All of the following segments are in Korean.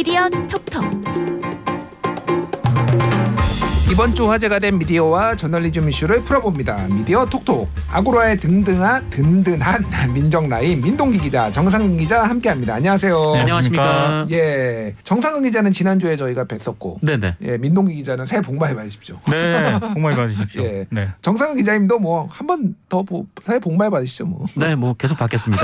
미디어 톡톡 이번 주 화제가 된 미디어와 저널리즘 이슈를 풀어봅니다. 미디어 톡톡 아고라의 든든한 든든한 민정 라인 민동기 기자 정상근 기자 함께합니다. 안녕하세요. 네, 안녕하십니까. 예, 정상근 기자는 지난 주에 저희가 뵀었고, 네네. 예, 민동기 기자는 새해 복 많이 받으십시오. 네, 복 많이 받으십시오. 예. 네. 정상근 기자님도 뭐 한 번 더 새해 복 많이 받으시죠, 뭐. 네, 뭐 계속 받겠습니다.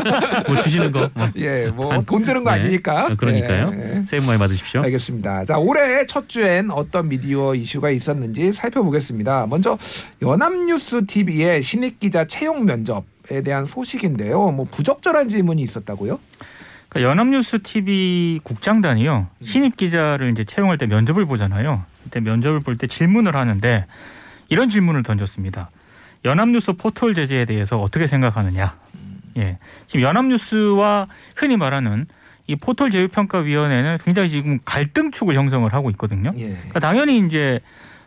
뭐 주시는 거. 뭐. 예, 뭐 돈 드는 거 네. 아니니까. 그러니까요. 예. 새해 복 많이 받으십시오. 알겠습니다. 자, 올해 첫 주엔 어떤 미디어 이슈가 있었는지 살펴보겠습니다. 먼저 연합뉴스 TV의 신입 기자 채용 면접에 대한 소식인데요. 뭐 부적절한 질문이 있었다고요? 그러니까 연합뉴스 TV 국장단이요 신입 기자를 이제 채용할 때 면접을 보잖아요. 그때 면접을 볼 때 질문을 하는데 이런 질문을 던졌습니다. 연합뉴스 포털 제재에 대해서 어떻게 생각하느냐? 예, 지금 연합뉴스와 흔히 말하는 이 포털 제휴평가위원회는 굉장히 지금 갈등축을 형성을 하고 있거든요. 예. 그러니까 당연히 이제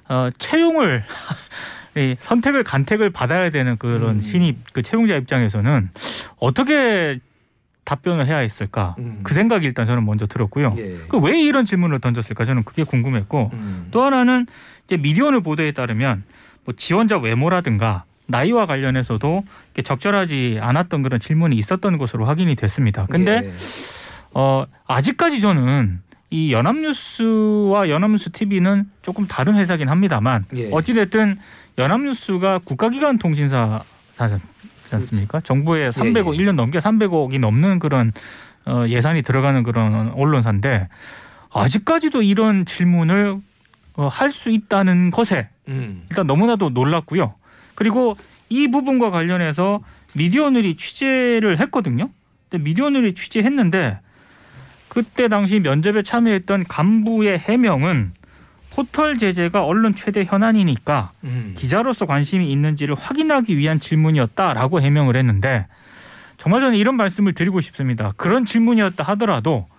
어, 채용을 이 선택을 간택을 받아야 되는 그런 음. 신입 그 채용자 입장에서는 어떻게 답변을 해야 했을까 음. 그 생각이 일단 저는 먼저 들었고요. 예. 그왜 이런 질문을 던졌을까 저는 그게 궁금했고 음. 또 하나는 이제 미디어오늘 보도에 따르면 뭐 지원자 외모라든가 나이와 관련해서도 적절하지 않았던 그런 질문이 있었던 것으로 확인이 됐습니다. 근데 예. 어, 아직까지 저는 이 연합뉴스와 연합뉴스 TV는 조금 다른 회사긴 합니다만 예. 어찌됐든 연합뉴스가 국가기관 통신사 않습니까? 정부에 300억, 예. 1년 넘게 300억이 넘는 그런 어, 예산이 들어가는 그런 언론사인데 아직까지도 이런 질문을 어, 할 수 있다는 것에 음. 일단 너무나도 놀랐고요. 그리고 이 부분과 관련해서 미디어널이 취재를 했거든요. 근데 미디어널이 취재했는데 그때 당시 면접에 참여했던 간부의 해명은 포털 제재가 언론 최대 현안이니까 음. 기자로서 관심이 있는지를 확인하기 위한 질문이었다라고 해명을 했는데 정말 저는 이런 말씀을 드리고 싶습니다. 그런 질문이었다 하더라도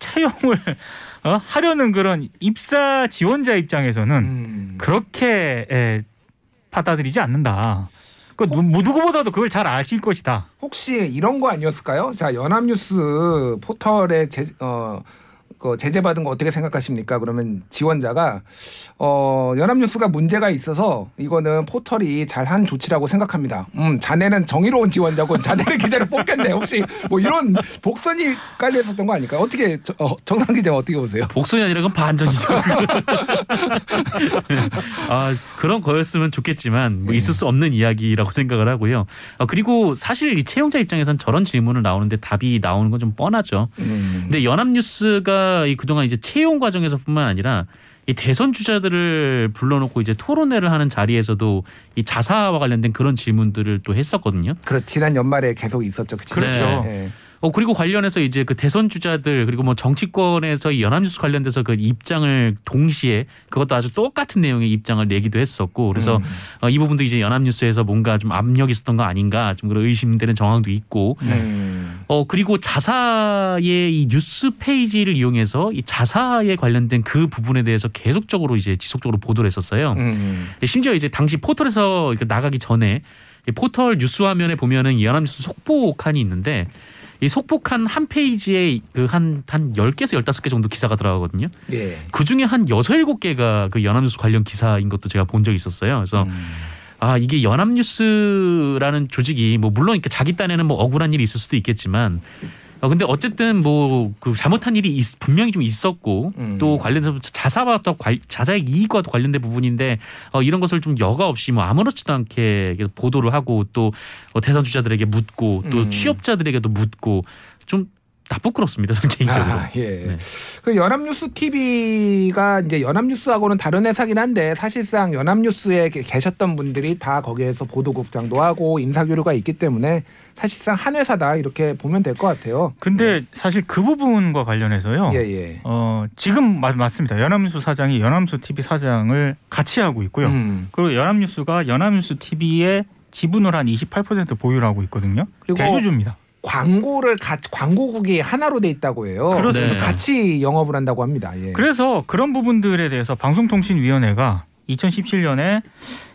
채용을 어, 하려는 그런 입사 지원자 입장에서는 음. 그렇게 에, 받아들이지 않는다. 그 누- 누구보다도 그걸 잘 아실 것이다. 혹시 이런 거 아니었을까요? 자, 연합뉴스 포털에 제, 어, 그 제재받은 거 어떻게 생각하십니까? 그러면 지원자가 어, 연합뉴스가 문제가 있어서 이거는 포털이 잘한 조치라고 생각합니다. 음, 자네는 정의로운 지원자고 자네를 기자로 뽑겠네. 혹시 뭐 이런 복선이 깔려 있었던 거 아닐까요? 어떻게 저- 어, 정상 기자 어떻게 보세요? 복선이 아니라 그건 반전이죠. 아, 그런 거였으면 좋겠지만 뭐 있을 수 없는 이야기라고 생각을 하고요. 아, 그리고 사실 이 채용자 입장에선 저런 질문을 나오는데 답이 나오는 건 좀 뻔하죠. 음. 근데 연합뉴스가 이 그동안 이제 채용 과정에서뿐만 아니라 이 대선 주자들을 불러놓고 이제 토론회를 하는 자리에서도 이 자사와 관련된 그런 질문들을 또 했었거든요. 그렇 지난 연말에 계속 있었죠. 그치? 그렇죠. 예. 어 그리고 관련해서 이제 그 대선 주자들 그리고 뭐 정치권에서 이 연합뉴스 관련돼서 그 입장을 동시에 그것도 아주 똑같은 내용의 입장을 내기도 했었고 그래서 음. 어, 이 부분도 이제 연합뉴스에서 뭔가 좀 압력이 있었던 거 아닌가 좀 그런 의심되는 정황도 있고 음. 어 그리고 자사의 이 뉴스 페이지를 이용해서 이 자사에 관련된 그 부분에 대해서 계속적으로 이제 지속적으로 보도를 했었어요. 음. 심지어 이제 당시 포털에서 나가기 전에 이 포털 뉴스 화면에 보면은 이 연합뉴스 속보 칸이 있는데 이 속보 칸한 페이지에 그 한한 10개에서 15개 정도 기사가 들어가거든요. 예. 그 중에 한 6, 7개가 그 연합뉴스 관련 기사인 것도 제가 본 적이 있었어요. 그래서 음. 아 이게 연합뉴스라는 조직이 뭐 물론 이렇게 자기 딴에는 뭐 억울한 일이 있을 수도 있겠지만 어 근데 어쨌든 뭐 그 잘못한 일이 있- 분명히 좀 있었고 음. 또 관련해서 자사와 또 관- 자사의 이익과도 관련된 부분인데 어 이런 것을 좀 여과 없이 뭐 아무렇지도 않게 보도를 하고 또 어, 대선 주자들에게 묻고 또 음. 취업자들에게도 묻고 좀 나쁘끄럽습니다 저는 개인적으로. 아, 예. 네. 그 연합뉴스 TV가 이제 연합뉴스하고는 다른 회사긴 한데 사실상 연합뉴스에 게- 계셨던 분들이 다 거기에서 보도국장도 하고 인사교류가 있기 때문에 사실상 한 회사다 이렇게 보면 될 것 같아요. 근데 사실 그 부분과 관련해서요. 예, 예. 어, 지금 맞, 맞습니다. 연합뉴스 사장이 연합뉴스 TV 사장을 같이 하고 있고요. 음. 그리고 연합뉴스가 연합뉴스 TV에 지분을 한 28% 보유를 하고 있거든요. 그리고 대주주입니다. 광고를 가, 광고국이 하나로 돼 있다고 해요. 그렇습니다. 그래서 같이 영업을 한다고 합니다. 예. 그래서 그런 부분들에 대해서 방송통신위원회가 2017년에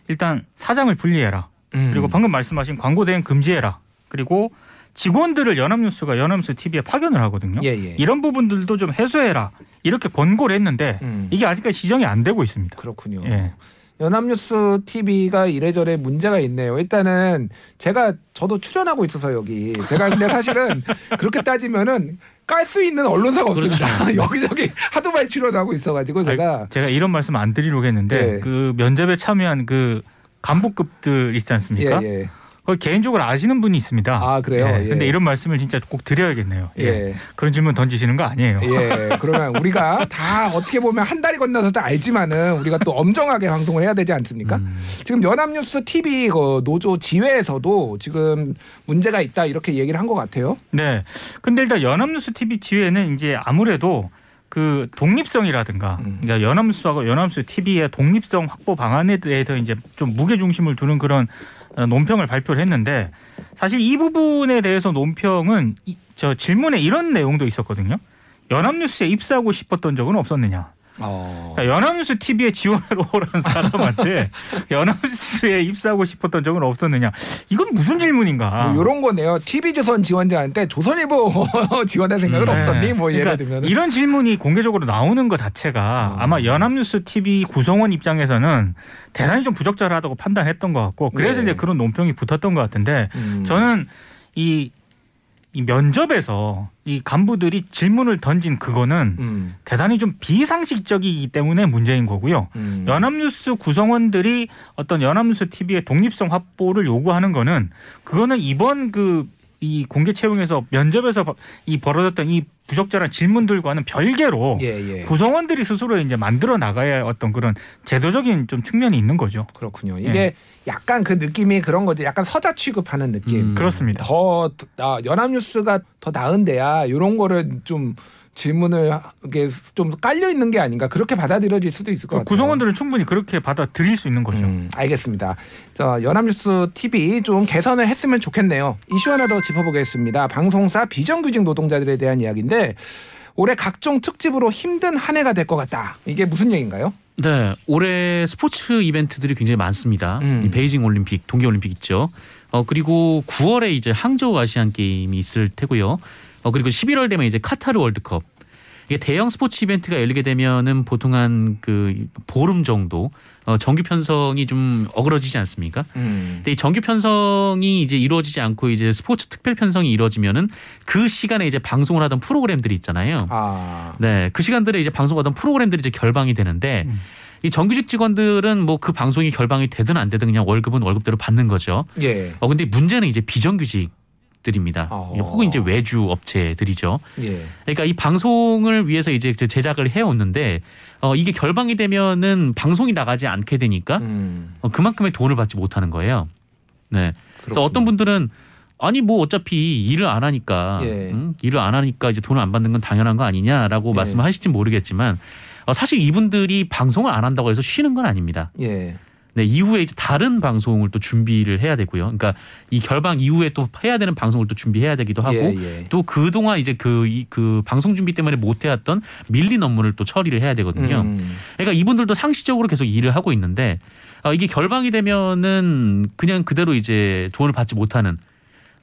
일단 사장을 분리해라. 음. 그리고 방금 말씀하신 광고 대행 금지해라. 그리고 직원들을 연합뉴스가 연합뉴스 TV에 파견을 하거든요. 예, 예. 이런 부분들도 좀 해소해라 이렇게 권고를 했는데 음. 이게 아직까지 시정이 안 되고 있습니다. 그렇군요. 예. 연합뉴스 TV가 이래저래 문제가 있네요. 일단은 제가 저도 출연하고 있어서 여기 제가 근데 사실은 그렇게 따지면은 깔수 있는 언론사가 없습니다. 여기저기 하도 많이 출연하고 있어가지고 제가 제가 이런 말씀 안 드리려고 했는데 예. 그 면접에 참여한 그 간부급들 있지 않습니까? 예, 예. 개인적으로 아시는 분이 있습니다. 아, 그래요? 예. 예. 근데 이런 말씀을 진짜 꼭 드려야겠네요. 예. 예. 그런 질문 던지시는 거 아니에요. 예, 그러면 우리가 다 어떻게 보면 한 달이 건너서 다 알지만은 우리가 또 엄정하게 방송을 해야 되지 않습니까? 음. 지금 연합뉴스 TV 그 노조 지회에서도 지금 문제가 있다 이렇게 얘기를 한 것 같아요. 네. 근데 일단 연합뉴스 TV 지회는 이제 아무래도 그 독립성이라든가 음. 그러니까 연합뉴스하고 연합뉴스 TV의 독립성 확보 방안에 대해서 이제 좀 무게 중심을 두는 그런 어, 논평을 발표를 했는데 사실 이 부분에 대해서 논평은 이- 저 질문에 이런 내용도 있었거든요. 연합뉴스에 입사하고 싶었던 적은 없었느냐. 어. 그러니까 연합뉴스 TV에 지원하러 오라는 사람한테 연합뉴스에 입사하고 싶었던 적은 없었느냐. 이건 무슨 질문인가. 뭐 이런 거네요. TV조선 지원자한테 조선일보 지원할 생각은 네. 없었니? 뭐 예를 그러니까 들면 이런 질문이 공개적으로 나오는 것 자체가 어. 아마 연합뉴스 TV 구성원 입장에서는 대단히 좀 부적절하다고 판단했던 것 같고 그래서 네. 이제 그런 논평이 붙었던 것 같은데 음. 저는 이, 이 면접에서 이 간부들이 질문을 던진 그거는 음. 대단히 좀 비상식적이기 때문에 문제인 거고요. 음. 연합뉴스 구성원들이 어떤 연합뉴스 TV의 독립성 확보를 요구하는 거는 그거는 이번 그 이 공개 채용에서 면접에서 버- 이 벌어졌던 이 부적절한 질문들과는 별개로 예, 예. 구성원들이 스스로 이제 만들어 나가야 할 어떤 그런 제도적인 좀 측면이 있는 거죠. 그렇군요. 예. 이게 약간 그 느낌이 그런 거죠. 약간 서자 취급하는 느낌. 음. 그렇습니다. 더 아, 연합뉴스가 더 나은데야 이런 거를 좀 질문을 이게 좀 깔려 있는 게 아닌가 그렇게 받아들여질 수도 있을 것 같아요. 구성원들은 충분히 그렇게 받아들일 수 있는 거죠. 음, 알겠습니다. 자, 연합뉴스 TV 좀 개선을 했으면 좋겠네요. 이슈 하나 더 짚어보겠습니다. 방송사 비정규직 노동자들에 대한 이야기인데 올해 각종 특집으로 힘든 한 해가 될 것 같다. 이게 무슨 얘기인가요? 네, 올해 스포츠 이벤트들이 굉장히 많습니다. 음. 이 베이징 올림픽, 동계 올림픽 있죠. 어 그리고 9월에 이제 항저우 아시안 게임이 있을 테고요. 어 그리고 11월 되면 이제 카타르 월드컵. 이게 대형 스포츠 이벤트가 열리게 되면은 보통 한 그 보름 정도 어 정규 편성이 좀 어그러지지 않습니까? 음. 근데 이 정규 편성이 이제 이루어지지 않고 이제 스포츠 특별 편성이 이루어지면은 그 시간에 이제 방송을 하던 프로그램들이 있잖아요. 아, 네, 그 시간들에 이제 방송하던 프로그램들이 이제 결방이 되는데 음. 이 정규직 직원들은 뭐 그 방송이 결방이 되든 안 되든 그냥 월급은 월급대로 받는 거죠. 예, 어 근데 문제는 이제 비정규직 들입니다. 어. 혹은 이제 외주 업체들이죠. 예. 그러니까 이 방송을 위해서 이제 제작을 해왔는데 어 이게 결방이 되면은 방송이 나가지 않게 되니까 음, 어, 그만큼의 돈을 받지 못하는 거예요. 네. 그래서 그렇군요. 어떤 분들은 아니 뭐 어차피 일을 안 하니까 예. 응? 일을 안 하니까 이제 돈을 안 받는 건 당연한 거 아니냐라고 예. 말씀하실지 모르겠지만 어, 사실 이분들이 방송을 안 한다고 해서 쉬는 건 아닙니다. 예, 네, 이후에 이제 다른 방송을 또 준비를 해야 되고요. 그러니까 이 결방 이후에 또 해야 되는 방송을 또 준비해야 되기도 하고 예, 예. 또 그동안 이제 그, 이- 그 방송 준비 때문에 못 해왔던 밀린 업무를 또 처리를 해야 되거든요. 음, 그러니까 이분들도 상시적으로 계속 일을 하고 있는데 어, 이게 결방이 되면은 그냥 그대로 이제 돈을 받지 못하는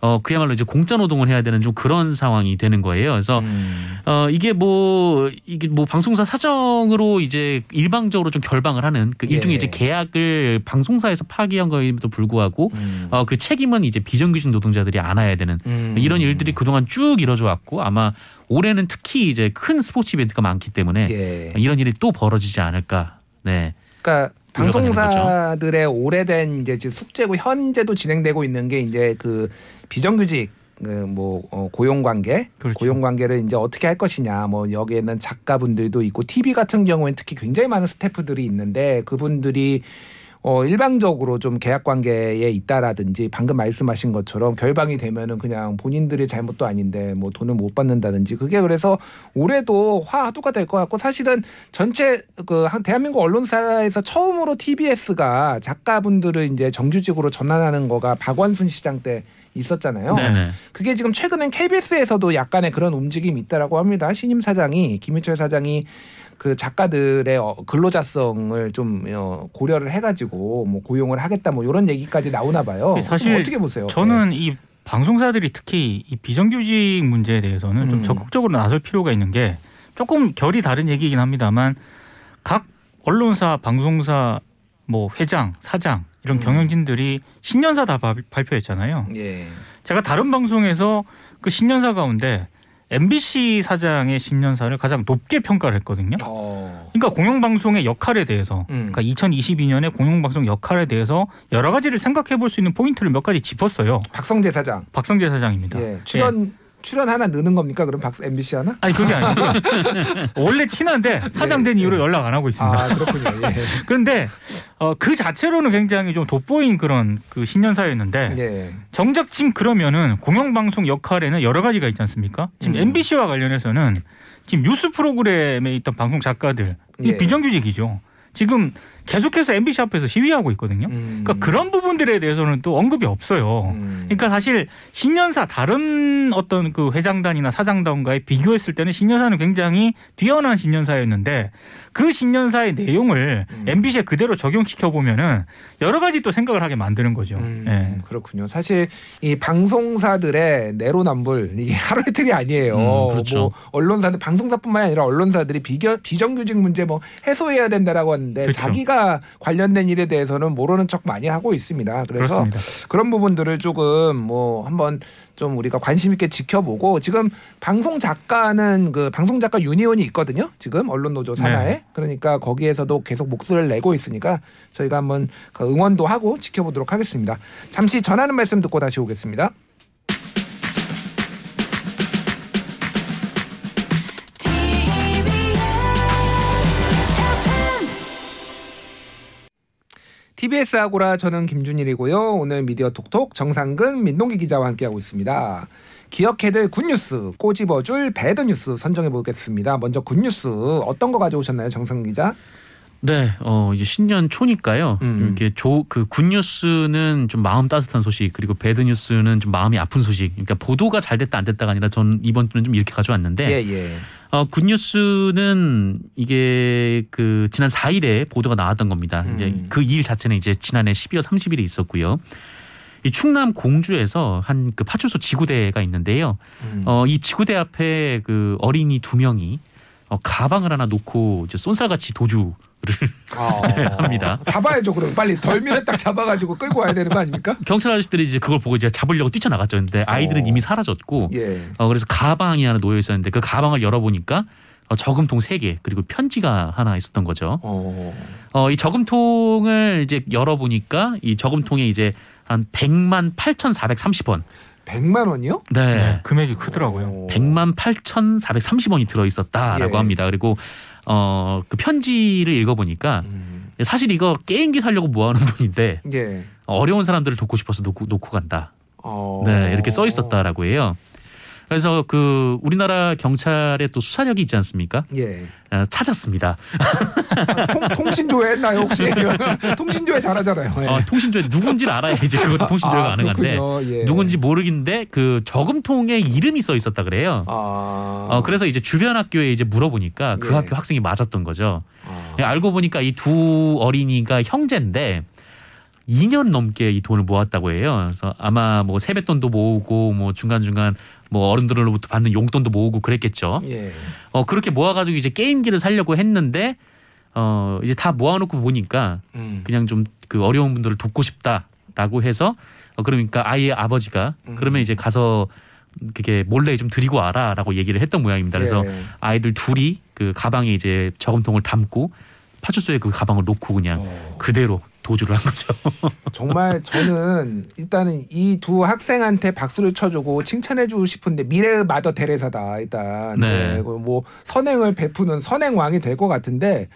어 그야말로 이제 공짜 노동을 해야 되는 좀 그런 상황이 되는 거예요. 그래서 음, 어 이게 뭐 이게 뭐 방송사 사정으로 이제 일방적으로 좀 결방을 하는 그 일종의 예. 이제 계약을 방송사에서 파기한 거임에도 불구하고 음, 어그 책임은 이제 비정규직 노동자들이 안아야 되는 음. 이런 일들이 그동안 쭉 이뤄져 왔고 아마 올해는 특히 이제 큰 스포츠 이벤트가 많기 때문에 예. 이런 일이 또 벌어지지 않을까. 네. 그러니까 방송사들의 오래된 이제 숙제고 현재도 진행되고 있는 게 이제 그 비정규직 그뭐 어, 고용 관계, 그렇죠. 고용 관계를 이제 어떻게 할 것이냐. 뭐 여기에는 작가분들도 있고 TV 같은 경우에는 특히 굉장히 많은 스태프들이 있는데 그분들이 어 일방적으로 좀 계약 관계에 있다라든지 방금 말씀하신 것처럼 결방이 되면은 그냥 본인들의 잘못도 아닌데 뭐 돈을 못 받는다든지 그게 그래서 올해도 화두가 될 것 같고 사실은 전체 그한 대한민국 언론사에서 처음으로 TBS가 작가분들을 이제 정규직으로 전환하는 거가 박원순 시장 때 있었잖아요. 네네. 그게 지금 최근엔 KBS에서도 약간의 그런 움직임이 있다라고 합니다. 신임 사장이 김유철 사장이 그 작가들의 어, 근로자성을 좀 어, 고려를 해가지고 뭐 고용을 하겠다 뭐 이런 얘기까지 나오나 봐요. 사실 그럼 어떻게 보세요? 저는 이 방송사들이 특히 이 비정규직 문제에 대해서는 좀 음. 적극적으로 나설 필요가 있는 게 조금 결이 다른 얘기긴 합니다만 각 언론사, 방송사 뭐 회장, 사장 이런 음. 경영진들이 신년사 다 발- 발표했잖아요. 예. 제가 다른 방송에서 그 신년사 가운데 MBC 사장의 신년사를 가장 높게 평가를 했거든요. 어. 그러니까 공영방송의 역할에 대해서, 음. 그러니까 2022년에 공영방송 역할에 대해서 여러 가지를 생각해 볼 수 있는 포인트를 몇 가지 짚었어요. 박성재 사장. 박성재 사장입니다. 예. 출연 출연 하나 넣는 겁니까? 그럼 박 MBC 하나? 아니 그게 아니고 원래 친한데 사장된 예, 이후로 예. 연락 안 하고 있습니다. 아 그렇군요. 예. 그런데 어, 그 자체로는 굉장히 좀 돋보인 그런 그 신년사였는데 예. 정작 지금 그러면은 공영방송 역할에는 여러 가지가 있지 않습니까? 지금 음. MBC와 관련해서는 지금 뉴스 프로그램에 있던 방송 작가들 이 예. 비정규직이죠. 지금 계속해서 MBC 앞에서 시위하고 있거든요. 음. 그러니까 그런 부분들에 대해서는 또 언급이 없어요. 음. 그러니까 사실 신년사 다른 어떤 그 회장단이나 사장단과의 비교했을 때는 신년사는 굉장히 뛰어난 신년사였는데 그 신년사의 내용을 음. MBC에 그대로 적용시켜 보면은 여러 가지 또 생각을 하게 만드는 거죠. 음, 예. 그렇군요. 사실 이 방송사들의 내로남불 이게 하루 이틀이 아니에요. 음, 그렇죠. 뭐 언론사들 방송사뿐만이 아니라 언론사들이 비겨, 비정규직 문제 뭐 해소해야 된다라고 하는데 그렇죠. 자기가 관련된 일에 대해서는 모르는 척 많이 하고 있습니다. 그래서 그렇습니다. 그런 부분들을 조금 뭐 한번 좀 우리가 관심 있게 지켜보고 지금 방송 작가는 그 방송 작가 유니온이 있거든요. 지금 언론 노조 산하에 네. 그러니까 거기에서도 계속 목소리를 내고 있으니까 저희가 한번 그 응원도 하고 지켜보도록 하겠습니다. 잠시 전하는 말씀 듣고 다시 오겠습니다. TBS 아고라 저는 김준일이고요. 오늘 미디어 톡톡 정상근 민동기 기자와 함께하고 있습니다. 기억해둘 good news 꼬집어줄 bad news 선정해 보겠습니다. 먼저 good news 어떤 거 가져오셨나요, 정상 기자? 네, 어 이제 신년 초니까요. 음. 이렇게 조 그 good news는 좀 마음 따뜻한 소식 그리고 bad news는 좀 마음이 아픈 소식. 그러니까 보도가 잘 됐다 안 됐다가 아니라 전 이번 주는 좀 이렇게 가져왔는데 예, 예. 어 good news는 이게 그 지난 4일에 보도가 나왔던 겁니다. 이제 음. 그일 자체는 이제 지난해 12월 30일에 있었고요. 이 충남 공주에서 한 그 파출소 지구대가 있는데요. 음. 어 이 지구대 앞에 그 어린이 두 명이 어, 가방을 하나 놓고 이제 쏜살같이 도주를 아, 합니다. 잡아야죠, 그럼 빨리 덜미를 딱 잡아가지고 끌고 와야 되는 거 아닙니까? 경찰 아저씨들이 이제 그걸 보고 이제 잡으려고 뛰쳐나갔죠. 근데 아이들은 어. 이미 사라졌고 예. 어 그래서 가방이 하나 놓여 있었는데 그 가방을 열어보니까 어, 저금통 세 개 그리고 편지가 하나 있었던 거죠. 어. 어 이 저금통을 이제 열어보니까 이 저금통에 이제 한 100만 8,430원. 100만 원이요? 네. 네, 금액이 크더라고요. 어. 100만 8,430원이 들어 있었다라고 예. 합니다. 그리고 어 그 편지를 읽어 보니까 음. 사실 이거 게임기 사려고 모아놓은 돈인데 예. 어려운 사람들을 돕고 싶어서 놓고, 놓고 간다. 어. 네, 이렇게 써 있었다라고 해요. 그래서 그 우리나라 경찰의 또 수사력이 있지 않습니까? 예. 어, 찾았습니다. 통, 통신조회 했나요 혹시? 통신조회 잘하잖아요. 예. 어, 통신조회 누군지를 알아야 이제 그것도 통신조회가 아, 가능한데. 예. 누군지 모르겠는데 그 저금통에 이름이 써 있었다 그래요. 아. 어, 그래서 이제 주변 학교에 이제 물어보니까 그 예. 학교 학생이 맞았던 거죠. 아. 예, 알고 보니까 이 두 어린이가 형제인데 2년 넘게 이 돈을 모았다고 해요. 그래서 아마 뭐 세뱃돈도 모으고 뭐 중간 중간 뭐 어른들로부터 받는 용돈도 모으고 그랬겠죠. 예. 어 그렇게 모아가지고 이제 게임기를 사려고 했는데 어 이제 다 모아놓고 보니까 음. 그냥 좀 그 어려운 분들을 돕고 싶다라고 해서 어 그러니까 아이의 아버지가 음. 그러면 이제 가서 그게 몰래 좀 드리고 와라라고 얘기를 했던 모양입니다. 그래서 예. 아이들 둘이 그 가방에 이제 저금통을 담고 파출소에 그 가방을 놓고 그냥 어. 그대로 도주를 한 거죠. 정말 저는 일단은 이 두 학생한테 박수를 쳐주고 칭찬해주고 싶은데 미래의 마더 테레사다 일단 네. 네, 뭐 선행을 베푸는 선행 왕이 될 것 같은데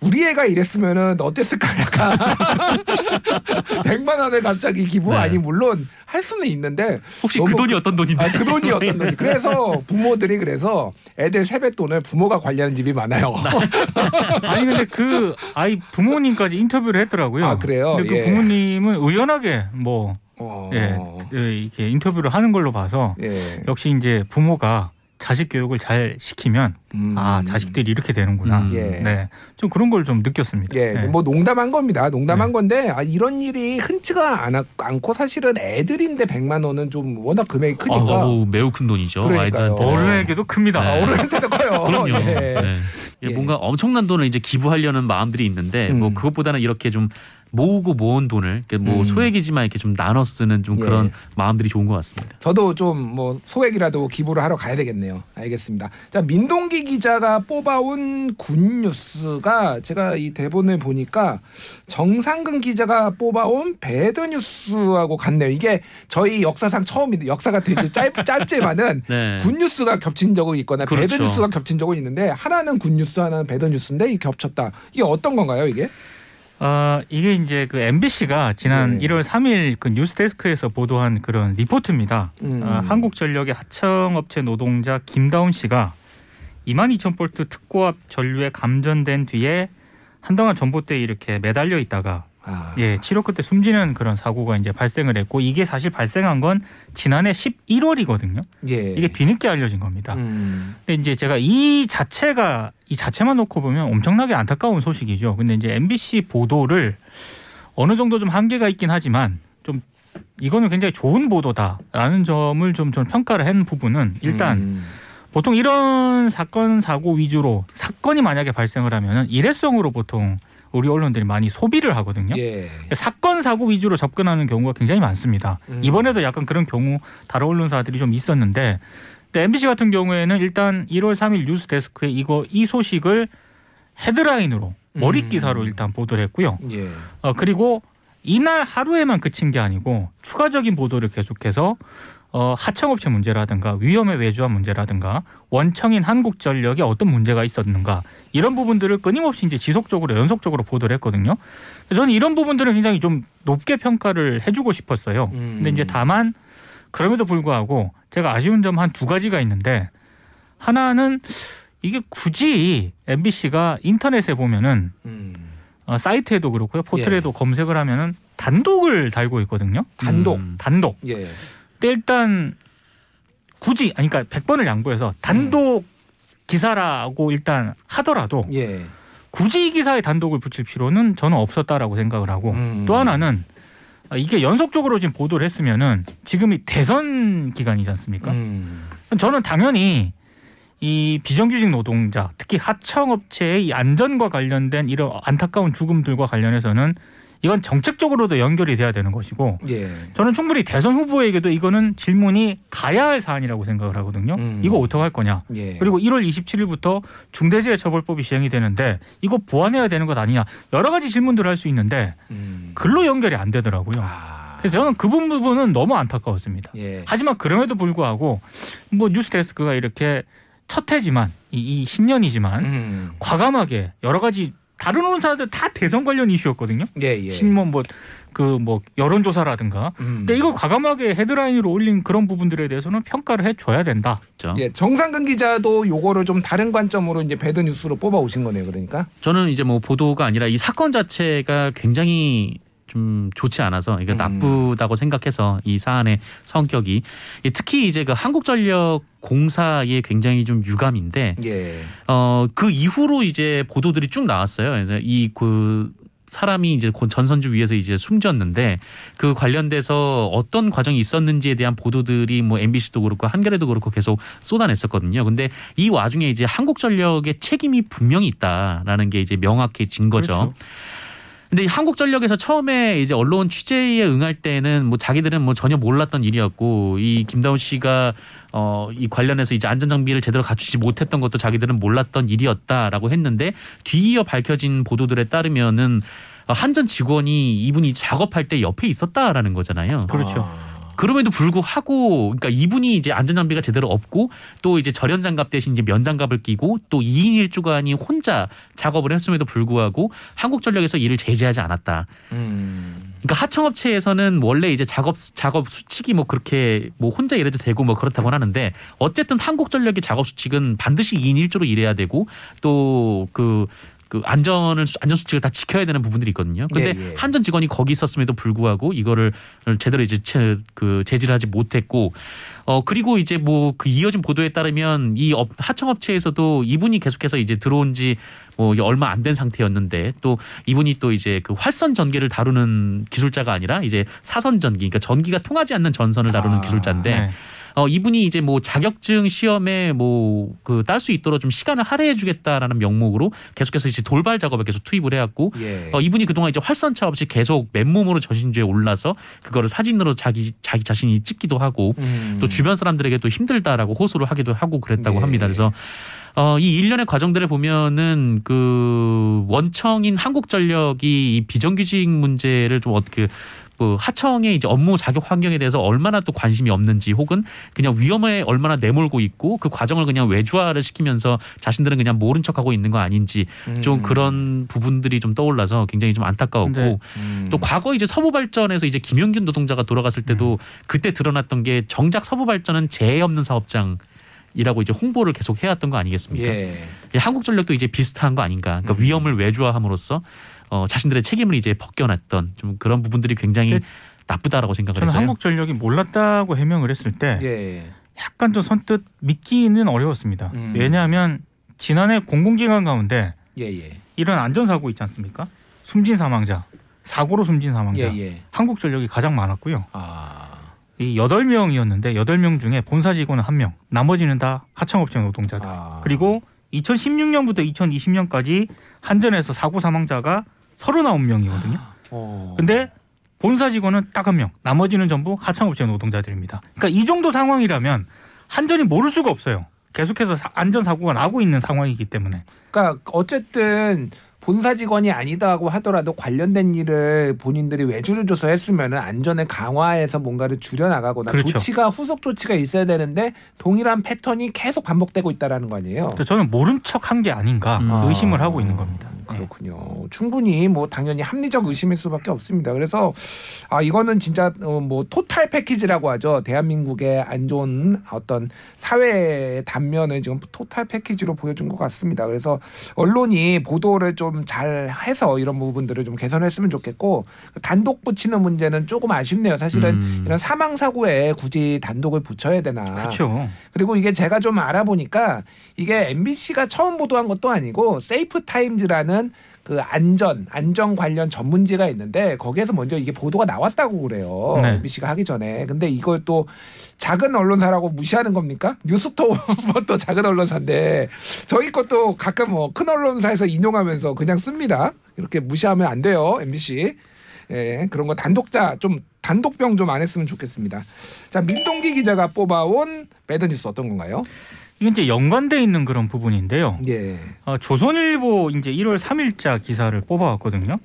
우리 애가 이랬으면은 어땠을까 약간 100만 원을 갑자기 기부 네. 아니 물론 할 수는 있는데 혹시 그 돈이 어떤 돈인데? 아, 그 돈이 어떤 돈이 그래서 부모들이 그래서 애들 세뱃돈을 부모가 관리하는 집이 많아요. 아니 근데 그 아이 부모님까지 인터뷰를 했더라고요. 아, 그래요? 근데 그 예. 부모님은 의연하게 뭐 어. 예, 이렇게 인터뷰를 하는 걸로 봐서 예. 역시 이제 부모가 자식 교육을 잘 시키면 음. 아 자식들이 이렇게 되는구나. 음. 예. 네, 좀 그런 걸 좀 느꼈습니다. 예, 네. 뭐 농담한 겁니다. 농담한 네. 건데 아, 이런 일이 흔치가 않았, 않고 사실은 애들인데 100만 원은 좀 워낙 금액이 크니까 어우, 매우 큰 돈이죠. 그러니까요. 아이들한테. 어른에게도 큽니다. 네. 아, 어른한테도 커요. 그럼요. 예. 네. 예. 뭔가 엄청난 돈을 이제 기부하려는 마음들이 있는데 뭐 음. 그것보다는 이렇게 좀 모으고 모은 돈을 뭐 음. 소액이지만 이렇게 좀 나눠 쓰는 좀 예. 그런 마음들이 좋은 것 같습니다. 저도 좀 뭐 소액이라도 기부를 하러 가야 되겠네요. 알겠습니다. 자 민동기 기자가 뽑아온 good news가 제가 이 대본을 보니까 정상근 기자가 뽑아온 bad news하고 같네요. 이게 저희 역사상 처음인데 역사가 되게 짧, 짧지만은 네. good news가 겹친 적은 있거나 bad 그렇죠. news가 겹친 적은 있는데 하나는 good news 하나는 bad news인데 이 겹쳤다. 이게 어떤 건가요 이게? 아 이게 이제 그 MBC가 지난 네. 1월 3일 그 뉴스데스크에서 보도한 그런 리포트입니다. 음. 아, 한국전력의 하청업체 노동자 김다운 씨가 22,000볼트 특고압 전류에 감전된 뒤에 한동안 전봇대에 이렇게 매달려 있다가 아. 예 치료 끝에 숨지는 그런 사고가 이제 발생을 했고 이게 사실 발생한 건 지난해 11월이거든요. 예. 이게 뒤늦게 알려진 겁니다. 음. 근데 이제 제가 이 자체가 이 자체만 놓고 보면 엄청나게 안타까운 소식이죠. 근데 이제 MBC 보도를 어느 정도 좀 한계가 있긴 하지만 좀 이거는 굉장히 좋은 보도다라는 점을 좀 저는 평가를 한 부분은 일단 음. 보통 이런 사건 사고 위주로 사건이 만약에 발생을 하면은 일회성으로 보통 우리 언론들이 많이 소비를 하거든요. 예. 사건 사고 위주로 접근하는 경우가 굉장히 많습니다. 음. 이번에도 약간 그런 경우 다른 언론사들이 좀 있었는데 근데 MBC 같은 경우에는 일단 1월 3일 뉴스 데스크에 이거 이 소식을 헤드라인으로 머리 음. 기사로 일단 보도를 했고요. 예. 어, 그리고 이날 하루에만 그친 게 아니고 추가적인 보도를 계속해서 어, 하청업체 문제라든가 위험에 외주한 문제라든가 원청인 한국전력에 어떤 문제가 있었는가 이런 부분들을 끊임없이 이제 지속적으로 연속적으로 보도를 했거든요. 저는 이런 부분들은 굉장히 좀 높게 평가를 해주고 싶었어요. 음. 근데 이제 다만 그럼에도 불구하고 제가 아쉬운 점 한 두 가지가 있는데 하나는 이게 굳이 MBC가 인터넷에 보면은 음. 어, 사이트에도 그렇고요 예. 포털에도 검색을 하면은 단독을 달고 있거든요. 단독. 음. 단독. 예. 일단 굳이 아니 그러니까 100번을 양보해서 단독 기사라고 일단 하더라도 예. 굳이 이 기사에 단독을 붙일 필요는 저는 없었다라고 생각을 하고 음. 또 하나는 아, 이게 연속적으로 지금 보도를 했으면은 지금이 대선 기간이지 않습니까? 음. 저는 당연히 이 비정규직 노동자 특히 하청업체의 이 안전과 관련된 이런 안타까운 죽음들과 관련해서는 이건 정책적으로도 연결이 돼야 되는 것이고 예. 저는 충분히 대선 후보에게도 이거는 질문이 가야 할 사안이라고 생각을 하거든요. 음. 이거 어떻게 할 거냐. 예. 그리고 1월 27일부터 중대재해처벌법이 시행이 되는데 이거 보완해야 되는 것 아니냐. 여러 가지 질문들을 할 수 있는데 음. 글로 연결이 안 되더라고요. 아. 그래서 저는 그 부분은 너무 안타까웠습니다. 예. 하지만 그럼에도 불구하고 뭐 뉴스데스크가 이렇게 첫 해지만 이, 이 신년이지만 음. 과감하게 여러 가지 다른 언론사들 다 대선 관련 이슈였거든요. 예, 예. 신문 뭐그 뭐 여론조사라든가. 음. 근데 이걸 과감하게 헤드라인으로 올린 그런 부분들에 대해서는 평가를 해줘야 된다. 그렇죠. 예, 정상근 기자도 요거를 좀 다른 관점으로 이제 배드 뉴스로 뽑아 오신 거네요. 그러니까. 저는 이제 뭐 보도가 아니라 이 사건 자체가 굉장히 좀 좋지 않아서 이게 음. 나쁘다고 생각해서 이 사안의 성격이 이 특히 이제 그 한국전력 공사에 굉장히 좀 유감인데 예. 어그 이후로 이제 보도들이 쭉 나왔어요. 그래서 이그 사람이 이제 곧 전선주 위에서 이제 숨졌는데 그 관련돼서 어떤 과정이 있었는지에 대한 보도들이 뭐 MBC도 그렇고 한겨레도 그렇고 계속 쏟아냈었거든요. 근데 이 와중에 이제 한국전력의 책임이 분명히 있다라는 게 이제 명확해진 거죠. 그렇죠. 근데 이 한국전력에서 처음에 이제 언론 취재에 응할 때는 뭐 자기들은 뭐 전혀 몰랐던 일이었고 이 김다운 씨가 어 이 관련해서 이제 안전 장비를 제대로 갖추지 못했던 것도 자기들은 몰랐던 일이었다라고 했는데 뒤이어 밝혀진 보도들에 따르면은 한전 직원이 이분이 작업할 때 옆에 있었다라는 거잖아요. 그렇죠. 아. 그럼에도 불구하고 그러니까 이분이 이제 안전 장비가 제대로 없고 또 이제 절연 장갑 대신 이제 면 장갑을 끼고 또 2인 1주간이 혼자 작업을 했음에도 불구하고 한국전력에서 이를 제재하지 않았다. 음. 그러니까 하청업체에서는 원래 이제 작업 작업 수칙이 뭐 그렇게 뭐 혼자 일해도 되고 뭐 그렇다고 하는데 어쨌든 한국전력의 작업 수칙은 반드시 2인 1조로 일해야 되고 또그 그 안전을 안전 수칙을 다 지켜야 되는 부분들이 있거든요. 근데 예, 예. 한전 직원이 거기 있었음에도 불구하고 이거를 제대로 이제 체, 그 제지를 하지 못했고 어 그리고 이제 뭐 그 이어진 보도에 따르면 이 업, 하청업체에서도 이분이 계속해서 이제 들어온 지 뭐 얼마 안 된 상태였는데 또 이분이 또 이제 그 활선 전기를 다루는 기술자가 아니라 이제 사선 전기 그러니까 전기가 통하지 않는 전선을 다루는 아, 기술자인데 네. 어 이분이 이제 뭐 자격증 시험에 뭐 그 딸 수 있도록 좀 시간을 할애해 주겠다라는 명목으로 계속해서 이제 돌발 작업에 계속 투입을 해왔고 예. 어, 이분이 그동안 이제 활선차 없이 계속 맨몸으로 저신주에 올라서 그거를 사진으로 자기 자기 자신이 찍기도 하고 음. 또 주변 사람들에게 또 힘들다라고 호소를 하기도 하고 그랬다고 네. 합니다. 그래서 어, 이 일련의 과정들을 보면은 그 원청인 한국전력이 이 비정규직 문제를 좀 어떻게 그 하청의 이제 업무 자격 환경에 대해서 얼마나 또 관심이 없는지 혹은 그냥 위험에 얼마나 내몰고 있고 그 과정을 그냥 외주화를 시키면서 자신들은 그냥 모른 척하고 있는 거 아닌지 좀 음. 그런 부분들이 좀 떠올라서 굉장히 좀 안타까웠고 근데 음. 또 과거 이제 서부 발전에서 이제 김영균 노동자가 돌아갔을 때도 그때 드러났던 게 정작 서부 발전은 재해 없는 사업장. 이라고 이제 홍보를 계속 해왔던 거 아니겠습니까? 예. 이 한국전력도 이제 비슷한 거 아닌가? 그러니까 음. 위험을 외주화함으로써 어, 자신들의 책임을 이제 벗겨놨던 좀 그런 부분들이 굉장히 근데 나쁘다라고 생각을 저는 해서요. 한국전력이 몰랐다고 해명을 했을 때 예. 약간 좀 선뜻 믿기는 어려웠습니다. 음. 왜냐하면 지난해 공공기관 가운데 예. 예. 이런 안전사고 있지 않습니까? 숨진 사망자, 사고로 숨진 사망자. 예. 예. 한국전력이 가장 많았고요. 아. 이 여덟 명이었는데 여덟 명 중에 본사 직원은 한 명, 나머지는 다 하청업체 노동자들. 아. 그리고 2016년부터 2020년까지 한전에서 사고 사망자가 39명이거든요. 어. 근데 본사 직원은 딱 한 명, 나머지는 전부 하청업체 노동자들입니다. 그러니까 이 정도 상황이라면 한전이 모를 수가 없어요. 계속해서 사- 안전 사고가 나고 있는 상황이기 때문에. 그러니까 어쨌든 본사 직원이 아니다고 하더라도 관련된 일을 본인들이 외주를 줘서 했으면 안전을 강화해서 뭔가를 줄여나가거나 그렇죠. 조치가 후속 조치가 있어야 되는데 동일한 패턴이 계속 반복되고 있다라는 거 아니에요? 그래서 저는 모른 척한 게 아닌가 음. 의심을 아, 하고 있는 겁니다. 네. 그렇군요. 충분히 뭐 당연히 합리적 의심일 수밖에 없습니다. 그래서 아 이거는 진짜 어, 뭐 토탈 패키지라고 하죠. 대한민국의 안 좋은 어떤 사회의 단면을 지금 토탈 패키지로 보여준 것 같습니다. 그래서 언론이 보도를 좀 잘 해서 이런 부분들을 좀 개선했으면 좋겠고 단독 붙이는 문제는 조금 아쉽네요. 사실은 음. 이런 사망 사고에 굳이 단독을 붙여야 되나? 그렇죠. 그리고 이게 제가 좀 알아보니까 이게 MBC가 처음 보도한 것도 아니고 세이프 타임즈라는 그 안전 안전 관련 전문지가 있는데 거기에서 먼저 이게 보도가 나왔다고 그래요. 네. MBC가 하기 전에. 근데 이걸 또 작은 언론사라고 무시하는 겁니까? 뉴스톱도 작은 언론사인데 저희 것도 가끔 뭐 큰 언론사에서 인용하면서 그냥 씁니다. 이렇게 무시하면 안 돼요. MBC. 예, 그런 거 단독자 좀 단독병 좀 안 했으면 좋겠습니다. 자, 민동기 기자가 뽑아온 배드뉴스 어떤 건가요? 이게 이제 연관돼 있는 그런 부분인데요. 예. 어, 조선일보 이제 1월 3일자 기사를 뽑아왔거든요.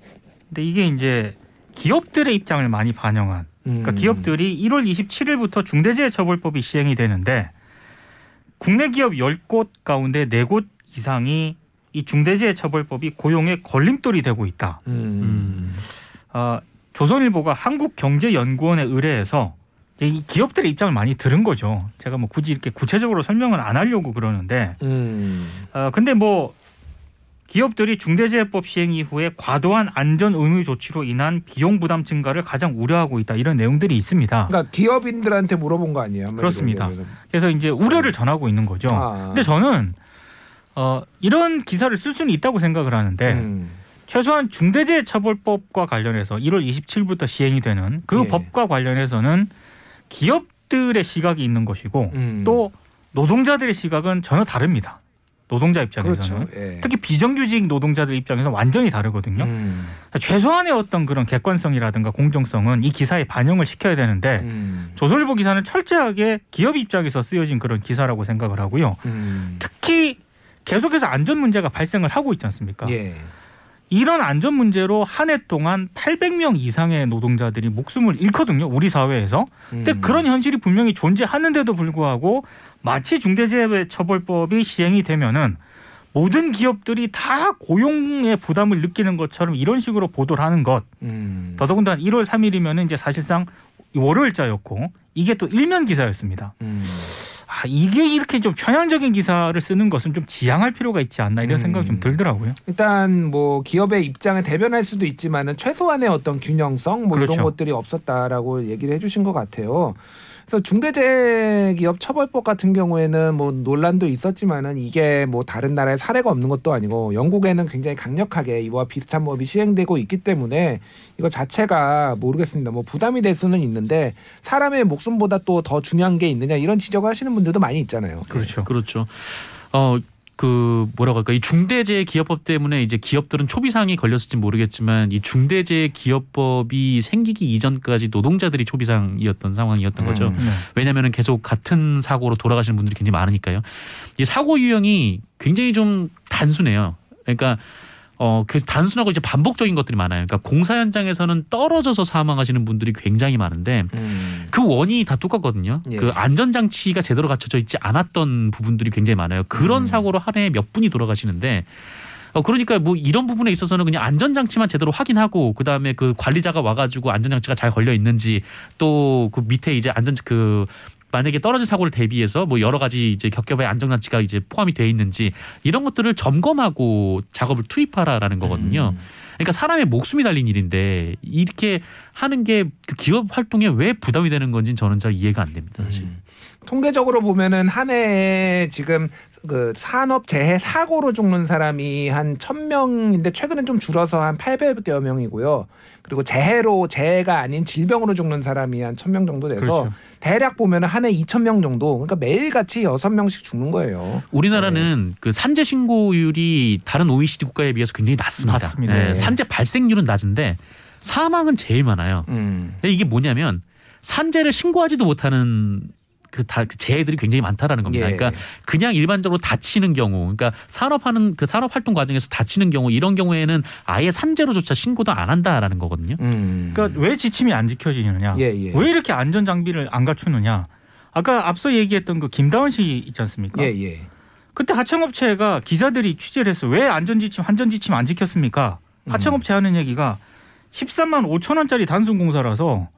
근데 이게 이제 기업들의 입장을 많이 반영한. 그러니까 음. 기업들이 1월 27일부터 중대재해처벌법이 시행이 되는데 국내 기업 10곳 가운데 4곳 이상이 이 중대재해처벌법이 고용에 걸림돌이 되고 있다. 음. 음. 어, 조선일보가 한국경제연구원에 의뢰해서 이 기업들의 입장을 많이 들은 거죠. 제가 뭐 굳이 이렇게 구체적으로 설명을 안 하려고 그러는데, 음. 어, 근데 뭐 기업들이 중대재해법 시행 이후에 과도한 안전 의무 조치로 인한 비용 부담 증가를 가장 우려하고 있다 이런 내용들이 있습니다. 그러니까 기업인들한테 물어본 거 아니에요? 그렇습니다. 그래서 이제 우려를 전하고 있는 거죠. 아. 근데 저는 어, 이런 기사를 쓸 수는 있다고 생각을 하는데 음. 최소한 중대재해처벌법과 관련해서 1월 27일부터 시행이 되는 그 예. 법과 관련해서는 기업들의 시각이 있는 것이고 음. 또 노동자들의 시각은 전혀 다릅니다. 노동자 입장에서는 그렇죠. 예. 특히 비정규직 노동자들 입장에서 완전히 다르거든요. 음. 최소한의 어떤 그런 객관성이라든가 공정성은 이 기사에 반영을 시켜야 되는데 음. 조선일보 기사는 철저하게 기업 입장에서 쓰여진 그런 기사라고 생각을 하고요. 음. 특히 계속해서 안전 문제가 발생을 하고 있지 않습니까? 예. 이런 안전 문제로 한 해 동안 800명 이상의 노동자들이 목숨을 잃거든요. 우리 사회에서. 근데 음. 그런 현실이 분명히 존재하는데도 불구하고 마치 중대재해처벌법이 시행이 되면은 모든 기업들이 다 고용의 부담을 느끼는 것처럼 이런 식으로 보도를 하는 것. 음. 더더군다나 1월 3일이면은 이제 사실상 월요일자였고 이게 또 일면 기사였습니다. 음. 아, 이게 이렇게 좀 편향적인 기사를 쓰는 것은 좀 지양할 필요가 있지 않나 이런 음. 생각이 좀 들더라고요. 일단 뭐 기업의 입장을 대변할 수도 있지만은 최소한의 어떤 균형성 뭐 그렇죠. 이런 것들이 없었다라고 얘기를 해주신 것 같아요. 그래서 중대재해기업 처벌법 같은 경우에는 뭐 논란도 있었지만은 이게 뭐 다른 나라에 사례가 없는 것도 아니고 영국에는 굉장히 강력하게 이와 비슷한 법이 시행되고 있기 때문에 이거 자체가 모르겠습니다. 뭐 부담이 될 수는 있는데 사람의 목숨보다 또 더 중요한 게 있느냐 이런 지적을 하시는 분들도 많이 있잖아요. 그렇죠. 그렇죠. 어, 그 뭐라고 할까 이 중대재해 기업법 때문에 이제 기업들은 초비상이 걸렸을지 모르겠지만 이 중대재해 기업법이 생기기 이전까지 노동자들이 초비상이었던 상황이었던 거죠. 음. 네. 왜냐하면 계속 같은 사고로 돌아가시는 분들이 굉장히 많으니까요. 이 사고 유형이 굉장히 좀 단순해요. 그러니까 어, 그 단순하고 이제 반복적인 것들이 많아요. 그러니까 공사 현장에서는 떨어져서 사망하시는 분들이 굉장히 많은데 음. 그 원인이 다 똑같거든요. 예. 그 안전장치가 제대로 갖춰져 있지 않았던 부분들이 굉장히 많아요. 그런 음. 사고로 한 해에 몇 분이 돌아가시는데 어 그러니까 뭐 이런 부분에 있어서는 그냥 안전장치만 제대로 확인하고 그 다음에 그 관리자가 와가지고 안전장치가 잘 걸려 있는지 또 그 밑에 이제 안전 그 만약에 떨어질 사고를 대비해서 뭐 여러 가지 이제 겹겹의 안전장치가 이제 포함이 돼 있는지 이런 것들을 점검하고 작업을 투입하라라는 거거든요. 음. 그러니까 사람의 목숨이 달린 일인데 이렇게 하는 게 그 기업 활동에 왜 부담이 되는 건지 저는 잘 이해가 안 됩니다. 사실. 음. 통계적으로 보면은 한 해에 지금 그 산업 재해 사고로 죽는 사람이 한 1000명인데 최근엔 좀 줄어서 한 800여 명이고요. 그리고 재해로 재해가 아닌 질병으로 죽는 사람이 한 1000명 정도 돼서 그렇죠. 대략 보면은 한해 2000명 정도. 그러니까 매일같이 6명씩 죽는 거예요. 우리나라는 그 산재 신고율이 다른 OECD 국가에 비해서 굉장히 낮습니다. 낮습니다. 예, 네. 산재 발생률은 낮은데 사망은 제일 많아요. 음. 이게 뭐냐면 산재를 신고하지도 못하는 그, 다, 그 재해들이 굉장히 많다라는 겁니다. 예. 그러니까 그냥 일반적으로 다치는 경우, 그러니까 산업하는 그 산업 활동 과정에서 다치는 경우 이런 경우에는 아예 산재로조차 신고도 안 한다라는 거거든요. 음. 그러니까 왜 지침이 안 지켜지느냐? 예, 예. 왜 이렇게 안전 장비를 안 갖추느냐? 아까 앞서 얘기했던 그 김다원 씨 있지 않습니까? 예, 예. 그때 하청업체가 기자들이 취재를 했어. 왜 안전지침, 안전지침 안 지켰습니까? 하청업체 하는 얘기가 13만 5천 원짜리 단순 공사라서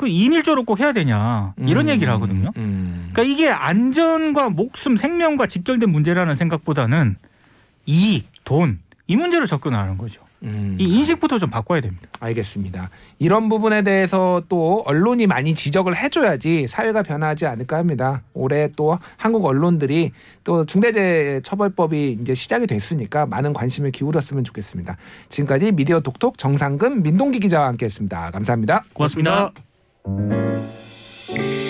그 2인 1조로 꼭 해야 되냐 이런 음. 얘기를 하거든요. 음. 그러니까 이게 안전과 목숨, 생명과 직결된 문제라는 생각보다는 이익, 돈 이 문제로 접근하는 거죠. 음. 이 인식부터 좀 바꿔야 됩니다. 알겠습니다. 이런 부분에 대해서 또 언론이 많이 지적을 해줘야지 사회가 변화하지 않을까 합니다. 올해 또 한국 언론들이 또 중대재해처벌법이 이제 시작이 됐으니까 많은 관심을 기울였으면 좋겠습니다. 지금까지 미디어 독톡 정상근 민동기 기자와 함께했습니다. 감사합니다. 고맙습니다. 고맙습니다. Thank you.